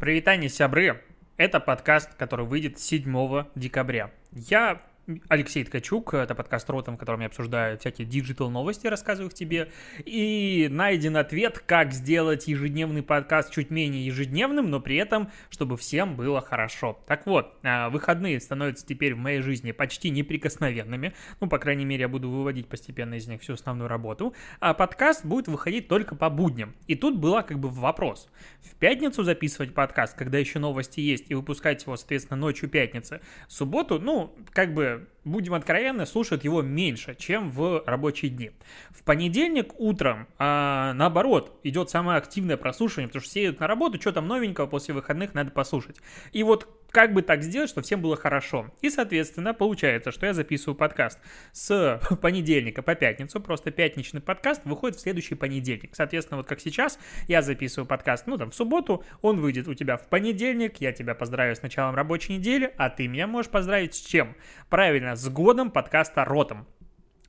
Прывітанне, сябры! Это подкаст, который выйдет 7 декабря. Я Алексей Ткачук, это подкаст Ротом, в котором я обсуждаю всякие digital новости, рассказываю их тебе. И найден ответ, как сделать ежедневный подкаст чуть менее ежедневным, но при этом, чтобы всем было хорошо. Так вот, а, выходные становятся теперь в моей жизни почти неприкосновенными. Ну, по крайней мере, я буду выводить постепенно из них всю основную работу. А подкаст будет выходить только по будням. И тут была как бы вопрос. В пятницу записывать подкаст, когда еще новости есть, и выпускать его, соответственно, ночью пятницы. Субботу, ну, как бы будем откровенны, слушают его меньше, чем в рабочие дни. В понедельник утром, а, наоборот, идет самое активное прослушивание, потому что все идут на работу, что там новенького после выходных надо послушать. И вот как бы так сделать, чтобы всем было хорошо. И, соответственно, получается, что я записываю подкаст с понедельника по пятницу, просто пятничный подкаст выходит в следующий понедельник. Соответственно, вот как сейчас, я записываю подкаст, ну, там, в субботу, он выйдет у тебя в понедельник, я тебя поздравляю с началом рабочей недели, а ты меня можешь поздравить с чем? Правильно, с годом подкаста «Ротом».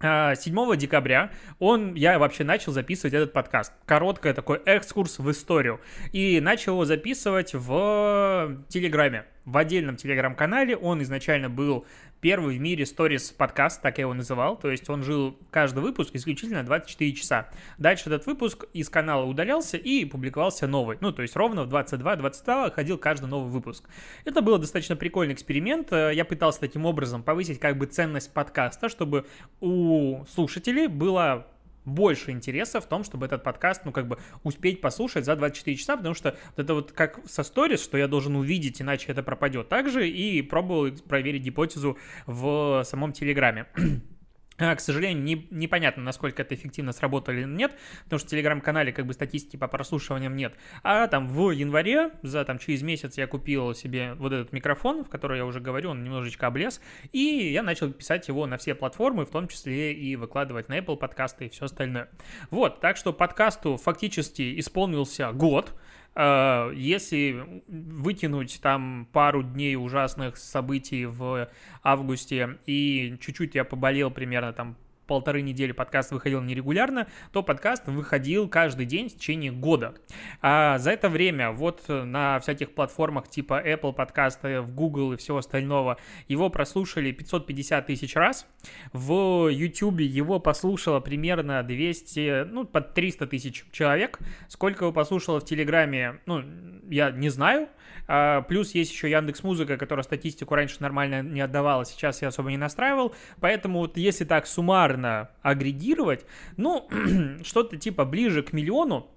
7 а, декабря он, я вообще начал записывать этот подкаст. Короткий такой экскурс в историю. И начал его записывать в Телеграме в отдельном телеграм-канале. Он изначально был первый в мире сторис подкаст, так я его называл. То есть он жил каждый выпуск исключительно 24 часа. Дальше этот выпуск из канала удалялся и публиковался новый. Ну, то есть ровно в 22-22 ходил каждый новый выпуск. Это был достаточно прикольный эксперимент. Я пытался таким образом повысить как бы ценность подкаста, чтобы у слушателей было больше интереса в том, чтобы этот подкаст, ну, как бы успеть послушать за 24 часа, потому что вот это вот как со сторис, что я должен увидеть, иначе это пропадет. Также и пробовал проверить гипотезу в самом Телеграме. А, к сожалению, не, непонятно, насколько это эффективно сработало или нет, потому что в телеграм-канале как бы статистики по прослушиваниям нет. А там в январе, за там через месяц я купил себе вот этот микрофон, в который я уже говорю, он немножечко облез, и я начал писать его на все платформы, в том числе и выкладывать на Apple подкасты и все остальное. Вот, так что подкасту фактически исполнился год, если вытянуть там пару дней ужасных событий в августе и чуть-чуть я поболел примерно там полторы недели подкаст выходил нерегулярно, то подкаст выходил каждый день в течение года. А за это время вот на всяких платформах типа Apple подкаста, в Google и всего остального его прослушали 550 тысяч раз. В YouTube его послушало примерно 200, ну, под 300 тысяч человек. Сколько его послушало в Телеграме, ну, я не знаю. А, плюс есть еще Яндекс Музыка, которая статистику раньше нормально не отдавала, сейчас я особо не настраивал. Поэтому вот если так суммарно агрегировать, ну, что-то типа ближе к миллиону,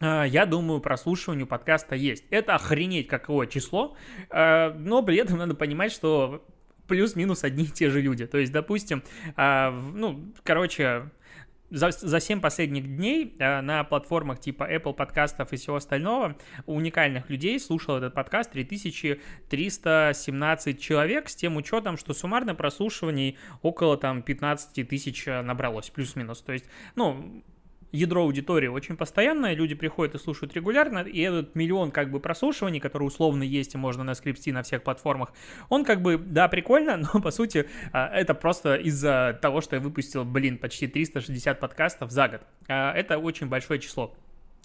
а, я думаю, прослушиванию подкаста есть. Это охренеть какое число, а, но при этом надо понимать, что плюс-минус одни и те же люди. То есть, допустим, ну, короче, за, за 7 последних дней э, на платформах типа Apple подкастов и всего остального уникальных людей слушал этот подкаст 3317 человек с тем учетом, что суммарно прослушиваний около там 15 тысяч набралось, плюс-минус. То есть, ну, ядро аудитории очень постоянное, люди приходят и слушают регулярно, и этот миллион как бы прослушиваний, который условно есть и можно наскрипти на всех платформах, он как бы, да, прикольно, но по сути а, это просто из-за того, что я выпустил, блин, почти 360 подкастов за год. А, это очень большое число.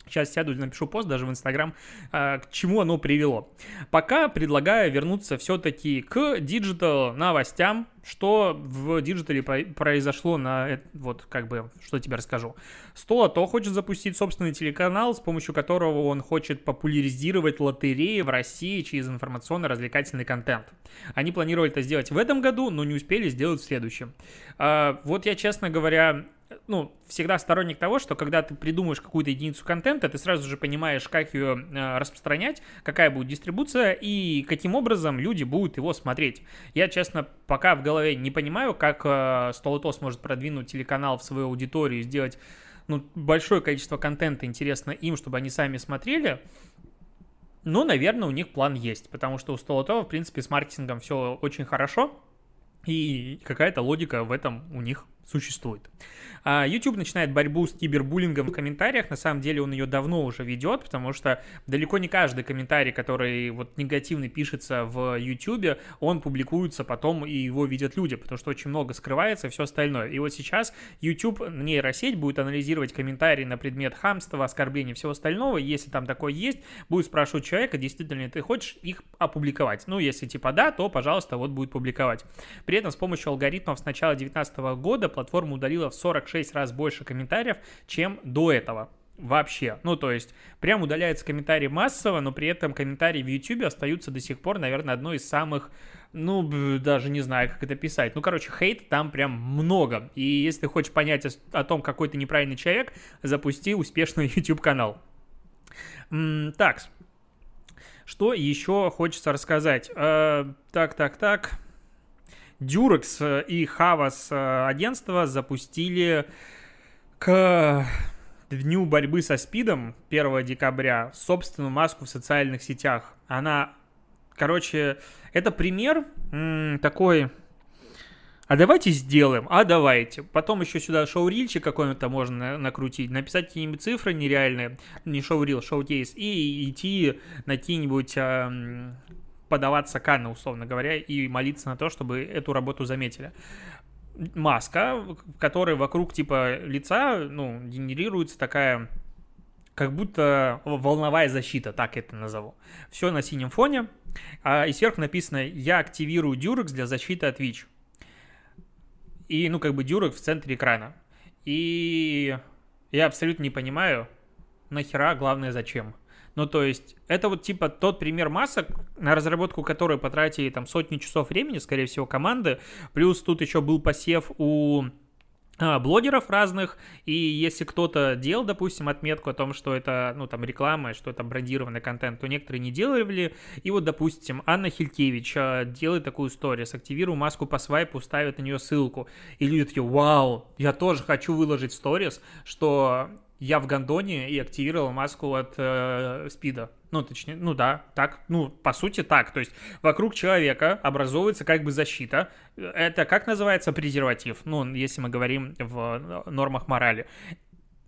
Сейчас сяду и напишу пост даже в Инстаграм, а, к чему оно привело. Пока предлагаю вернуться все-таки к digital новостям, что в digital е произошло на, вот как бы, что тебе расскажу. Столото хочет запустить собственный телеканал, с помощью которого он хочет популяризировать лотереи в России через информационно-развлекательный контент. Они планировали это сделать в этом году, но не успели сделать в следующем. А, вот я, честно говоря, ну, всегда сторонник того, что когда ты придумаешь какую-то единицу контента, ты сразу же понимаешь, как ее э, распространять, какая будет дистрибуция и каким образом люди будут его смотреть. Я, честно, пока в голове не понимаю, как э, Столотос может продвинуть телеканал в свою аудиторию и сделать ну, большое количество контента интересно им, чтобы они сами смотрели. Но, наверное, у них план есть, потому что у Столотова, в принципе, с маркетингом все очень хорошо, и какая-то логика в этом у них существует. А YouTube начинает борьбу с кибербуллингом в комментариях. На самом деле он ее давно уже ведет, потому что далеко не каждый комментарий, который вот негативный пишется в YouTube, он публикуется потом и его видят люди, потому что очень много скрывается и все остальное. И вот сейчас YouTube, нейросеть, будет анализировать комментарии на предмет хамства, оскорбления и всего остального. Если там такое есть, будет спрашивать человека, действительно ли ты хочешь их опубликовать. Ну, если типа да, то, пожалуйста, вот будет публиковать. При этом с помощью алгоритмов с начала 2019 года платформа удалила в 46 6 раз больше комментариев, чем до этого вообще. Ну, то есть, прям удаляются комментарии массово, но при этом комментарии в YouTube остаются до сих пор, наверное, одной из самых, ну, даже не знаю, как это писать. Ну, короче, хейт там прям много. И если ты хочешь понять о том, какой ты неправильный человек, запусти успешный YouTube-канал. Так, что еще хочется рассказать? Э, так, так, так. Durex э, и Havas э, агентство запустили к дню борьбы со СПИДом 1 декабря собственную маску в социальных сетях. Она, короче, это пример м, такой... А давайте сделаем, а давайте. Потом еще сюда шоу-рильчик какой-то можно накрутить, написать какие-нибудь цифры нереальные, не шоу-рил, шоу-кейс, и идти на какие-нибудь подаваться Канны, условно говоря, и молиться на то, чтобы эту работу заметили. Маска, в которой вокруг типа лица, ну, генерируется такая как будто волновая защита, так это назову. Все на синем фоне, а, и сверху написано «Я активирую Durex для защиты от ВИЧ». И, ну, как бы Durex в центре экрана. И я абсолютно не понимаю, нахера, главное, зачем. Ну, то есть, это вот типа тот пример масок, на разработку которой потратили там сотни часов времени, скорее всего, команды. Плюс тут еще был посев у а, блогеров разных, и если кто-то делал, допустим, отметку о том, что это, ну, там, реклама, что это брендированный контент, то некоторые не делали, и вот, допустим, Анна Хилькевич а, делает такую историю, активирую маску по свайпу, ставит на нее ссылку, и люди такие, вау, я тоже хочу выложить сторис, что я в гондоне и активировал маску от э, спида. Ну, точнее, ну да, так, ну, по сути так. То есть вокруг человека образовывается как бы защита. Это как называется презерватив? Ну, если мы говорим в нормах морали.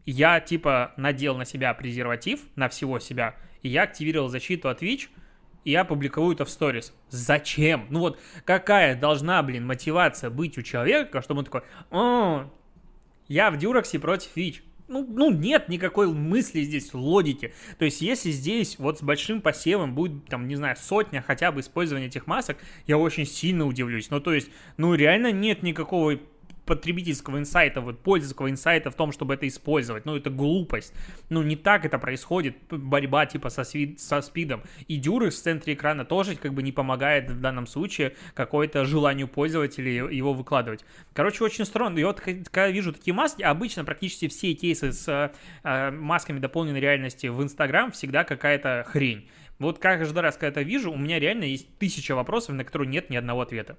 Я, типа, надел на себя презерватив, на всего себя, и я активировал защиту от ВИЧ, и я публикую это в сторис. Зачем? Ну вот, какая должна, блин, мотивация быть у человека, чтобы он такой, о, я в Дюраксе против ВИЧ ну, ну, нет никакой мысли здесь, логики. То есть, если здесь вот с большим посевом будет, там, не знаю, сотня хотя бы использования этих масок, я очень сильно удивлюсь. Ну, то есть, ну, реально нет никакого потребительского инсайта, вот пользовательского инсайта в том, чтобы это использовать. Ну, это глупость. Ну, не так это происходит, борьба типа со, сви- со спидом. И дюры в центре экрана тоже как бы не помогает в данном случае какое-то желанию пользователей его выкладывать. Короче, очень странно. И вот когда вижу такие маски, обычно практически все кейсы с э, масками дополненной реальности в Инстаграм всегда какая-то хрень. Вот каждый раз, когда это вижу, у меня реально есть тысяча вопросов, на которые нет ни одного ответа.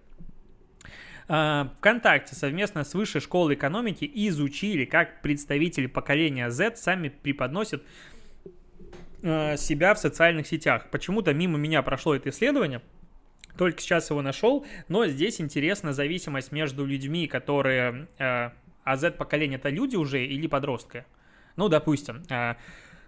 А, ВКонтакте совместно с Высшей школой экономики изучили, как представители поколения Z сами преподносят а, себя в социальных сетях. Почему-то мимо меня прошло это исследование, только сейчас его нашел, но здесь интересна зависимость между людьми, которые... А, а Z-поколение это люди уже или подростки? Ну, допустим,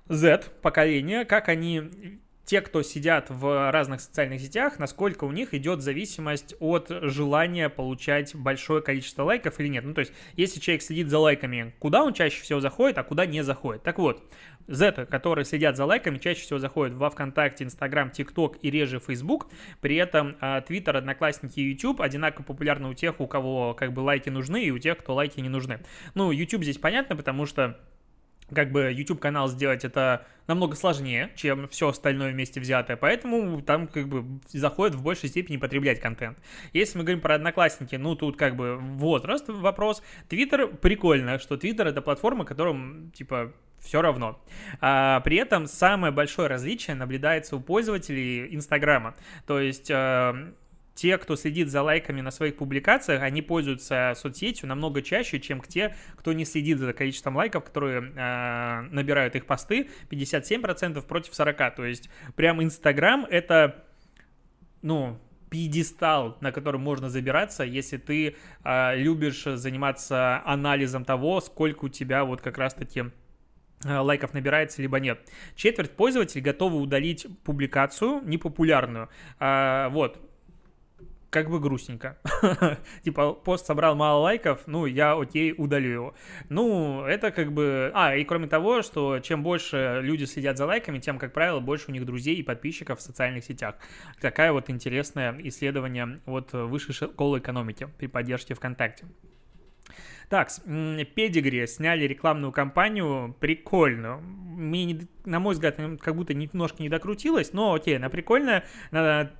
Z-поколение, как они те, кто сидят в разных социальных сетях, насколько у них идет зависимость от желания получать большое количество лайков или нет. Ну, то есть, если человек следит за лайками, куда он чаще всего заходит, а куда не заходит. Так вот, Z, которые следят за лайками, чаще всего заходят во ВКонтакте, Инстаграм, ТикТок и реже Фейсбук. При этом Твиттер, Одноклассники и YouTube одинаково популярны у тех, у кого как бы лайки нужны, и у тех, кто лайки не нужны. Ну, YouTube здесь понятно, потому что как бы YouTube канал сделать это намного сложнее, чем все остальное вместе взятое, поэтому там как бы заходит в большей степени потреблять контент. Если мы говорим про одноклассники, ну тут как бы возраст вопрос. Твиттер прикольно, что Твиттер это платформа, которым типа все равно. А, при этом самое большое различие наблюдается у пользователей Инстаграма. То есть э, те, кто следит за лайками на своих публикациях, они пользуются соцсетью намного чаще, чем те, кто не следит за количеством лайков, которые э, набирают их посты, 57% против 40%. То есть прям Инстаграм это, ну, пьедестал, на который можно забираться, если ты э, любишь заниматься анализом того, сколько у тебя вот как раз-таки э, лайков набирается, либо нет. Четверть пользователей готовы удалить публикацию непопулярную. А, вот, как бы грустненько. типа, пост собрал мало лайков, ну, я, окей, удалю его. Ну, это как бы... А, и кроме того, что чем больше люди следят за лайками, тем, как правило, больше у них друзей и подписчиков в социальных сетях. Такая вот интересное исследование от высшей школы экономики при поддержке ВКонтакте. Так, Педигри сняли рекламную кампанию прикольную. Мне, не, на мой взгляд, как будто немножко не докрутилось, но окей, она прикольная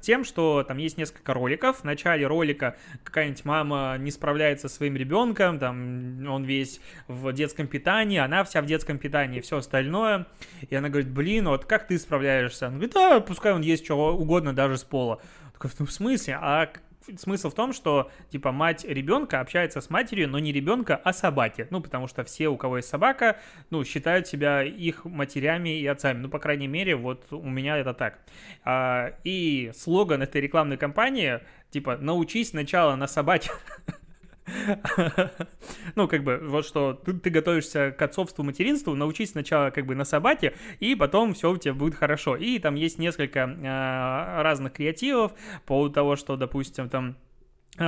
тем, что там есть несколько роликов. В начале ролика какая-нибудь мама не справляется со своим ребенком, там он весь в детском питании, она вся в детском питании, все остальное. И она говорит, блин, вот как ты справляешься? Она говорит, да, пускай он есть что угодно даже с пола. Такой, ну, в смысле? А смысл в том, что, типа, мать ребенка общается с матерью, но не ребенка, а собаки. Ну, потому что все, у кого есть собака, ну, считают себя их матерями и отцами. Ну, по крайней мере, вот у меня это так. А, и слоган этой рекламной кампании, типа, научись сначала на собаке ну, как бы, вот что ты, ты готовишься к отцовству, материнству, научись сначала как бы на собаке, и потом все у тебя будет хорошо. И там есть несколько э, разных креативов по поводу того, что, допустим, там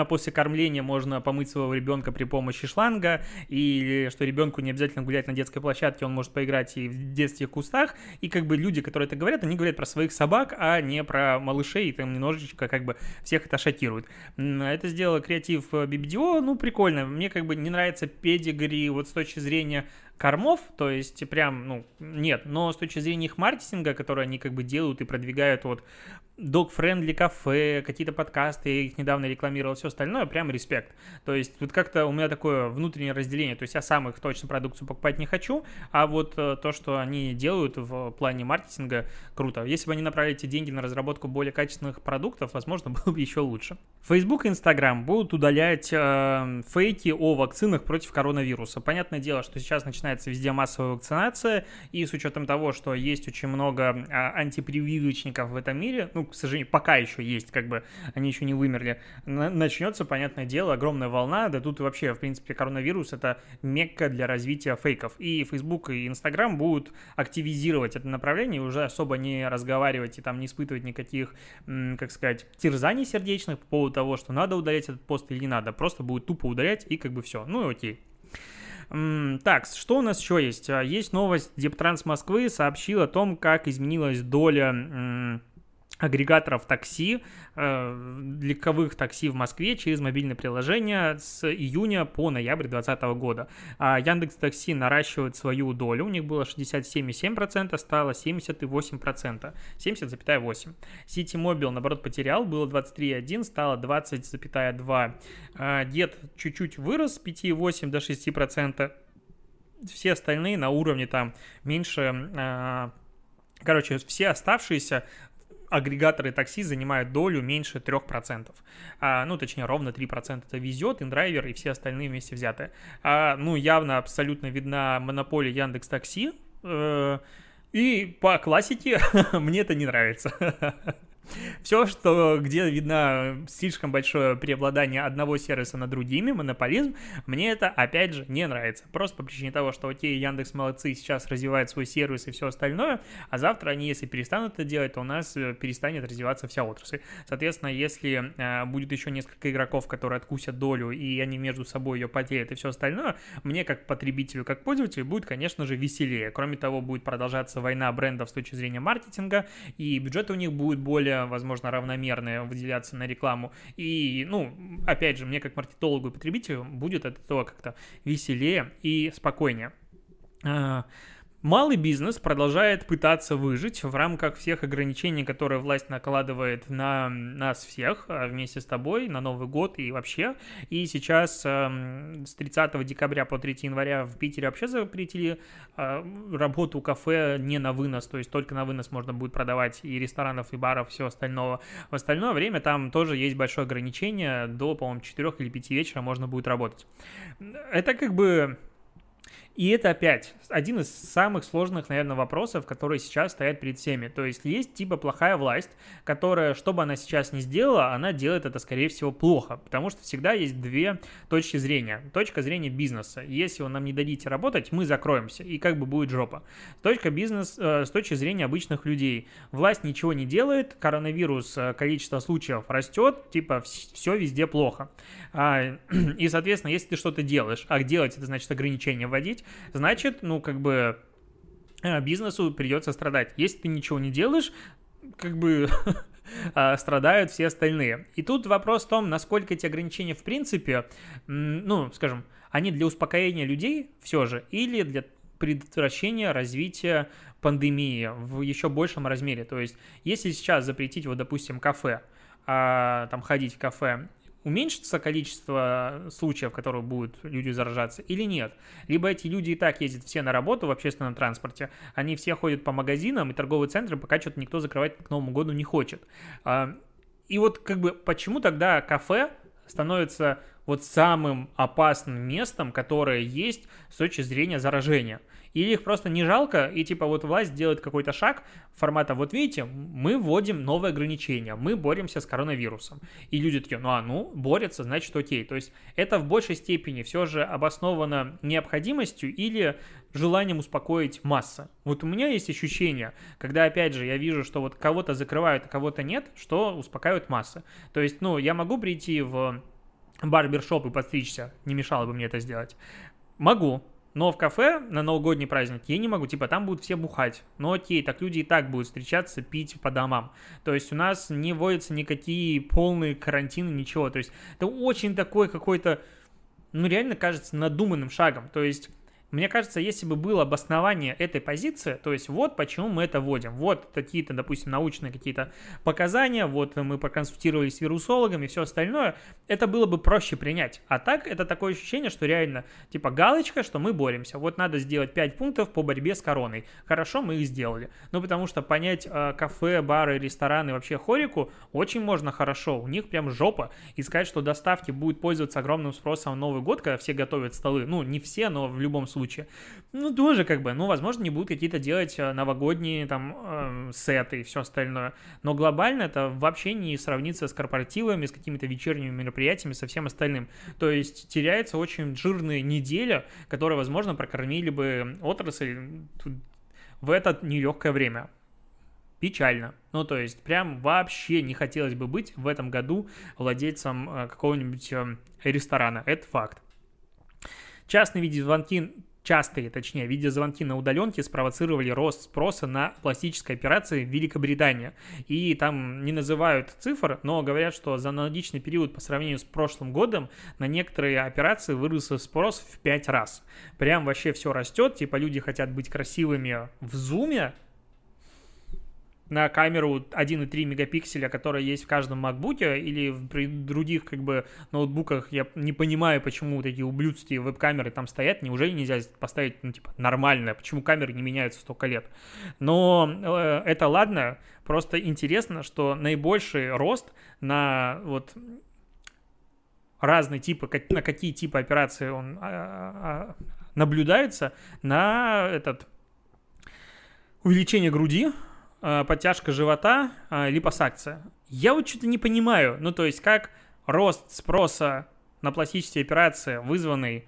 после кормления можно помыть своего ребенка при помощи шланга, или что ребенку не обязательно гулять на детской площадке, он может поиграть и в детских кустах, и как бы люди, которые это говорят, они говорят про своих собак, а не про малышей, и там немножечко как бы всех это шокирует. Это сделал креатив BBDO, ну прикольно, мне как бы не нравится педигри вот с точки зрения кормов, то есть прям, ну, нет, но с точки зрения их маркетинга, который они как бы делают и продвигают вот dog-friendly кафе, какие-то подкасты, я их недавно рекламировал, все остальное, прям респект. То есть вот как-то у меня такое внутреннее разделение, то есть я сам их точно продукцию покупать не хочу, а вот э, то, что они делают в плане маркетинга, круто. Если бы они направили эти деньги на разработку более качественных продуктов, возможно, было бы еще лучше. Facebook и Instagram будут удалять э, фейки о вакцинах против коронавируса. Понятное дело, что сейчас начинается везде массовая вакцинация, и с учетом того, что есть очень много э, антипрививочников в этом мире, ну, к сожалению, пока еще есть, как бы они еще не вымерли, начнется, понятное дело, огромная волна, да тут вообще, в принципе, коронавирус это мекка для развития фейков, и Facebook и Instagram будут активизировать это направление, уже особо не разговаривать и там не испытывать никаких, как сказать, терзаний сердечных по поводу того, что надо удалять этот пост или не надо, просто будет тупо удалять и как бы все, ну и окей. Так, что у нас еще есть? А, есть новость, Дептранс Москвы сообщил о том, как изменилась доля агрегаторов такси, э, легковых такси в Москве через мобильное приложение с июня по ноябрь 2020 года. А Яндекс Такси наращивает свою долю, у них было 67,7%, стало 78%, 70,8%. Сити Мобил, наоборот, потерял, было 23,1%, стало 20,2%. А Дед чуть-чуть вырос с 5,8% до 6%. Все остальные на уровне там меньше а, Короче, все оставшиеся агрегаторы такси занимают долю меньше 3%. А, ну, точнее, ровно 3% это везет, индрайвер и все остальные вместе взятые. А, ну, явно абсолютно видна монополия Яндекс Такси. Э, и по классике мне это не нравится. Все, что где видно слишком большое преобладание одного сервиса над другими, монополизм, мне это, опять же, не нравится. Просто по причине того, что окей, Яндекс молодцы, сейчас развивает свой сервис и все остальное, а завтра они, если перестанут это делать, то у нас э, перестанет развиваться вся отрасль. Соответственно, если э, будет еще несколько игроков, которые откусят долю, и они между собой ее поделят и все остальное, мне как потребителю, как пользователю будет, конечно же, веселее. Кроме того, будет продолжаться война брендов с точки зрения маркетинга, и бюджеты у них будут более более, возможно, равномерные выделяться на рекламу. И, ну, опять же, мне как маркетологу и потребителю будет от этого как-то веселее и спокойнее. А, Малый бизнес продолжает пытаться выжить в рамках всех ограничений, которые власть накладывает на нас всех а, вместе с тобой на Новый год и вообще. И сейчас э, с 30 декабря по 3 января в Питере вообще запретили э, работу кафе не на вынос, то есть только на вынос можно будет продавать и ресторанов, и баров, все остальное. В остальное время там тоже есть большое ограничение, до, по-моему, 4 или 5 вечера можно будет работать. Это как бы И это опять один из самых сложных, наверное, вопросов, которые сейчас стоят перед всеми. То есть есть типа плохая власть, которая, что бы она сейчас не сделала, она делает это, скорее всего, плохо. Потому что всегда есть две точки зрения. Точка зрения бизнеса. Если вы нам не дадите работать, мы закроемся. И как бы будет жопа. Точка бизнес, э, с точки зрения обычных людей. Власть ничего не делает, коронавирус, э, количество случаев растет, типа все везде плохо. А, и, соответственно, если ты что-то делаешь, а делать это значит ограничения вводить, значит, ну, как бы э, бизнесу придется страдать. Если ты ничего не делаешь, как бы а, страдают все остальные. И тут вопрос в том, насколько эти ограничения в принципе, ну, скажем, они для успокоения людей все же или для предотвращения развития пандемии в еще большем размере. То есть, если сейчас запретить, вот, допустим, кафе, а, там ходить в кафе, уменьшится количество случаев, в которых будут люди заражаться, или нет. Либо эти люди и так ездят все на работу в общественном транспорте, они все ходят по магазинам и торговые центры, пока что-то никто закрывать к Новому году не хочет. А, и вот как бы почему тогда кафе становится вот самым опасным местом, которое есть с точки зрения заражения? Или их просто не жалко, и типа вот власть делает какой-то шаг формата, вот видите, мы вводим новые ограничения, мы боремся с коронавирусом. И люди такие, ну а ну, борются, значит окей. То есть это в большей степени все же обосновано необходимостью или желанием успокоить масса. Вот у меня есть ощущение, когда, опять же, я вижу, что вот кого-то закрывают, а кого-то нет, что успокаивают масса. То есть, ну, я могу прийти в барбершоп и подстричься, не мешало бы мне это сделать. Могу, но в кафе на новогодний праздник я не могу, типа там будут все бухать. Ну окей, так люди и так будут встречаться, пить по домам. То есть у нас не вводятся никакие полные карантины, ничего. То есть это очень такой какой-то, ну реально кажется надуманным шагом. То есть мне кажется, если бы было обоснование этой позиции, то есть вот почему мы это вводим, вот какие-то, допустим, научные какие-то показания, вот мы проконсультировались с вирусологами и все остальное, это было бы проще принять. А так это такое ощущение, что реально, типа галочка, что мы боремся. Вот надо сделать 5 пунктов по борьбе с короной. Хорошо, мы их сделали. Ну, потому что понять э, кафе, бары, рестораны, вообще хорику очень можно хорошо. У них прям жопа. И сказать, что доставки будет пользоваться огромным спросом в Новый год, когда все готовят столы. Ну, не все, но в любом случае случае. Ну, тоже как бы, ну, возможно, не будут какие-то делать э, новогодние там э, сеты и все остальное. Но глобально это вообще не сравнится с корпоративами, с какими-то вечерними мероприятиями, со всем остальным. То есть теряется очень жирная неделя, которая, возможно, прокормили бы отрасль в это нелегкое время печально. Ну, то есть, прям вообще не хотелось бы быть в этом году владельцем э, какого-нибудь ресторана. Это факт. Частные видеозвонки частые, точнее, видеозвонки на удаленке спровоцировали рост спроса на пластические операции в Великобритании. И там не называют цифр, но говорят, что за аналогичный период по сравнению с прошлым годом на некоторые операции вырос спрос в 5 раз. Прям вообще все растет, типа люди хотят быть красивыми в зуме, на камеру 1,3 мегапикселя, которая есть в каждом MacBook, или при других как бы ноутбуках, я не понимаю, почему такие ублюдские веб-камеры там стоят, неужели нельзя поставить, ну, типа, нормально, почему камеры не меняются столько лет. Но э, это ладно, просто интересно, что наибольший рост на вот разные типы, на какие типы операции он а, а, наблюдается, на этот увеличение груди, подтяжка живота, э, липосакция. Я вот что-то не понимаю. Ну, то есть, как рост спроса на пластические операции, вызванный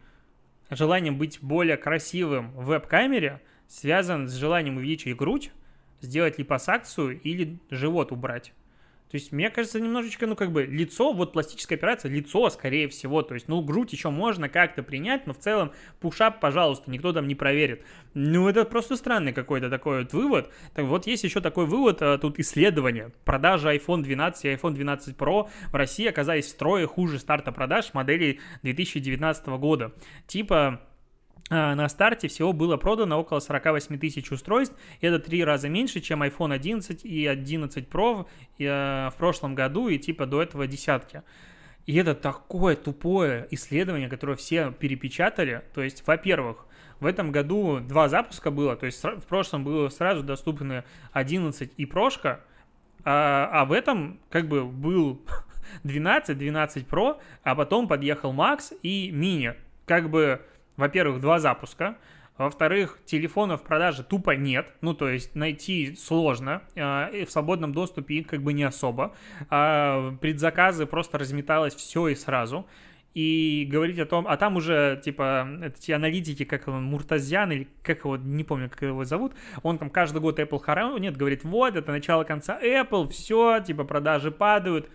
желанием быть более красивым в веб-камере, связан с желанием увеличить грудь, сделать липосакцию или живот убрать. То есть, мне кажется, немножечко, ну, как бы, лицо, вот пластическая операция, лицо, скорее всего, то есть, ну, грудь еще можно как-то принять, но в целом пушап, пожалуйста, никто там не проверит. Ну, это просто странный какой-то такой вот вывод. Так вот, есть еще такой вывод, а, тут исследование. Продажи iPhone 12 и iPhone 12 Pro в России оказались втрое хуже старта продаж моделей 2019 года. Типа, на старте всего было продано около 48 тысяч устройств. Это три раза меньше, чем iPhone 11 и 11 Pro э, в прошлом году и типа до этого десятки. И это такое тупое исследование, которое все перепечатали. То есть, во-первых, в этом году два запуска было, то есть в прошлом было сразу доступны 11 и прошка, а, а в этом как бы был 12, 12 Pro, а потом подъехал Max и Mini. Как бы во-первых, два запуска, во-вторых, телефонов в продаже тупо нет, ну, то есть найти сложно, э, и в свободном доступе их как бы не особо. А предзаказы просто разметалось все и сразу. И говорить о том, а там уже, типа, эти аналитики, как он, Муртазян, или как его, не помню, как его зовут, он там каждый год Apple хоронит, говорит, вот, это начало конца Apple, все, типа, продажи падают,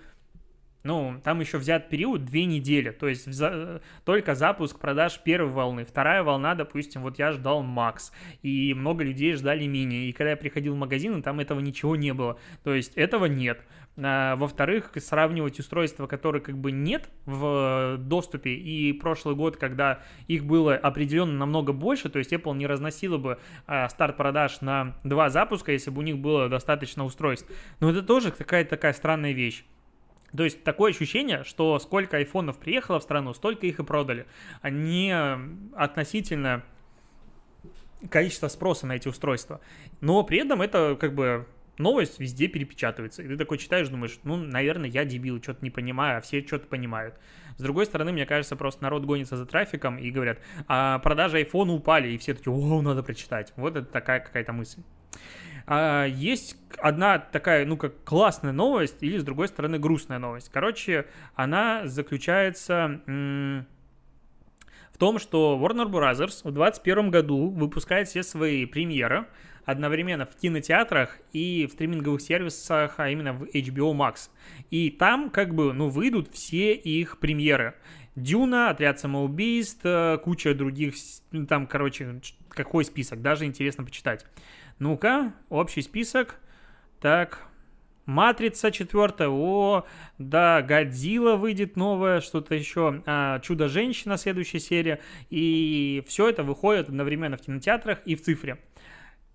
ну, там еще взят период две недели, то есть за, только запуск продаж первой волны. Вторая волна, допустим, вот я ждал Макс, и много людей ждали Мини, и когда я приходил в магазин, там этого ничего не было, то есть этого нет. А, во-вторых, сравнивать устройства, которые как бы нет в доступе, и прошлый год, когда их было определенно намного больше, то есть Apple не разносила бы а, старт продаж на два запуска, если бы у них было достаточно устройств. Но это тоже какая-то такая странная вещь. То есть такое ощущение, что сколько айфонов приехало в страну, столько их и продали. Они относительно количества спроса на эти устройства. Но при этом это как бы новость везде перепечатывается. И ты такой читаешь, думаешь, ну, наверное, я дебил, что-то не понимаю, а все что-то понимают. С другой стороны, мне кажется, просто народ гонится за трафиком и говорят, а продажи айфона упали, и все такие, о, надо прочитать. Вот это такая какая-то мысль. А, есть одна такая, ну, как классная новость, или, с другой стороны, грустная новость. Короче, она заключается в том, что Warner Bros. в 2021 году выпускает все свои премьеры, одновременно в кинотеатрах и в стриминговых сервисах, а именно в HBO Max. И там как бы, ну, выйдут все их премьеры. Дюна, Отряд самоубийств, э, куча других, ну, там, короче, какой список, даже интересно почитать. Ну-ка, общий список. Так, Матрица четвертая, о, да, Годзилла выйдет новая, что-то еще, а, Чудо-женщина следующая серия, и все это выходит одновременно в кинотеатрах и в цифре.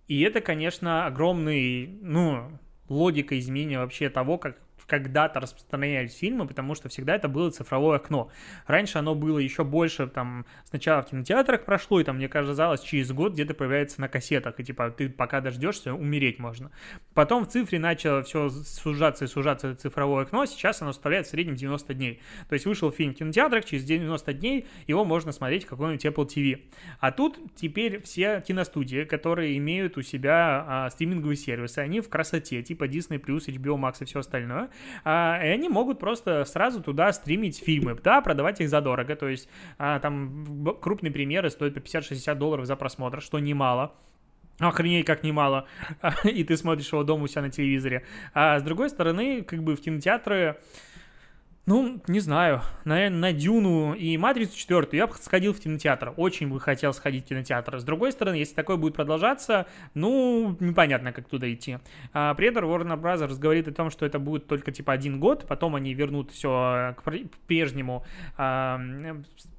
И это, конечно, огромный, ну, логика изменения вообще того, как когда-то распространялись фильмы, потому что всегда это было цифровое окно. Раньше оно было еще больше, там, сначала в кинотеатрах прошло, и там, мне казалось, через год где-то появляется на кассетах, и типа ты пока дождешься, умереть можно. Потом в цифре начало все сужаться и сужаться цифровое окно, сейчас оно составляет в среднем 90 дней. То есть вышел фильм в кинотеатрах, через 90 дней его можно смотреть в какой-нибудь Apple TV. А тут теперь все киностудии, которые имеют у себя а, стриминговые сервисы, они в красоте, типа Disney+, HBO Max и все остальное, а, и они могут просто сразу туда стримить фильмы, да, продавать их задорого, то есть а, там крупные примеры стоят по 50-60 долларов за просмотр, что немало. Охренеть, как немало. и ты смотришь его дома у себя на телевизоре. А с другой стороны, как бы в кинотеатры ну, не знаю, наверное, на Дюну и Матрицу четвертую я бы сходил в кинотеатр. Очень бы хотел сходить в кинотеатр. С другой стороны, если такое будет продолжаться, ну, непонятно, как туда идти. А, этом Warner Bros. говорит о том, что это будет только типа один год, потом они вернут все к прежнему, а,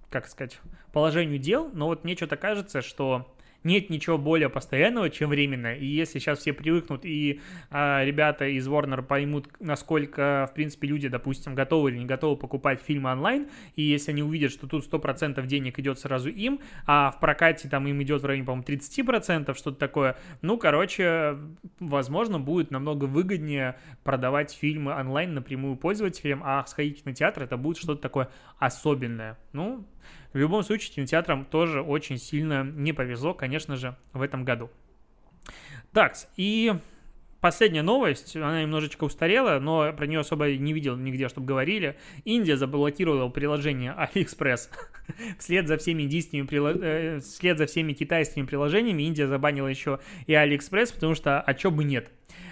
как сказать, положению дел. Но вот мне что-то кажется, что нет ничего более постоянного, чем временное. И если сейчас все привыкнут и а, ребята из Warner поймут, насколько, в принципе, люди, допустим, готовы или не готовы покупать фильмы онлайн, и если они увидят, что тут 100% денег идет сразу им, а в прокате там им идет в районе, по-моему, 30%, что-то такое, ну, короче, возможно, будет намного выгоднее продавать фильмы онлайн напрямую пользователям, а сходить в кинотеатр это будет что-то такое особенное. Ну, в любом случае, кинотеатрам тоже очень сильно не повезло, конечно же, в этом году. Так, и последняя новость, она немножечко устарела, но про нее особо не видел нигде, чтобы говорили. Индия заблокировала приложение AliExpress. вслед за всеми индийскими, э, вслед за всеми китайскими приложениями Индия забанила еще и AliExpress, потому что, а чё бы нет.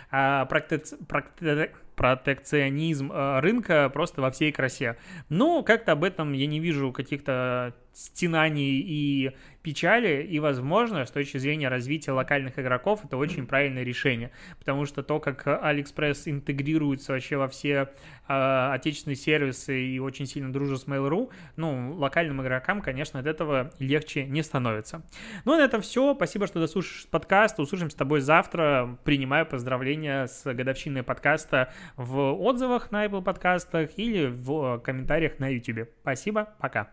А, практици... практи протекционизм э, рынка просто во всей красе. Но как-то об этом я не вижу каких-то стенаний и печали, и, возможно, с точки зрения развития локальных игроков, это очень правильное решение, потому что то, как AliExpress интегрируется вообще во все э, отечественные сервисы и очень сильно дружит с Mail.ru, ну, локальным игрокам, конечно, от этого легче не становится. Ну, на этом все. Спасибо, что дослушаешь подкаст. Услышимся с тобой завтра. Принимаю поздравления с годовщиной подкаста в отзывах на Apple подкастах или в комментариях на YouTube. Спасибо, пока.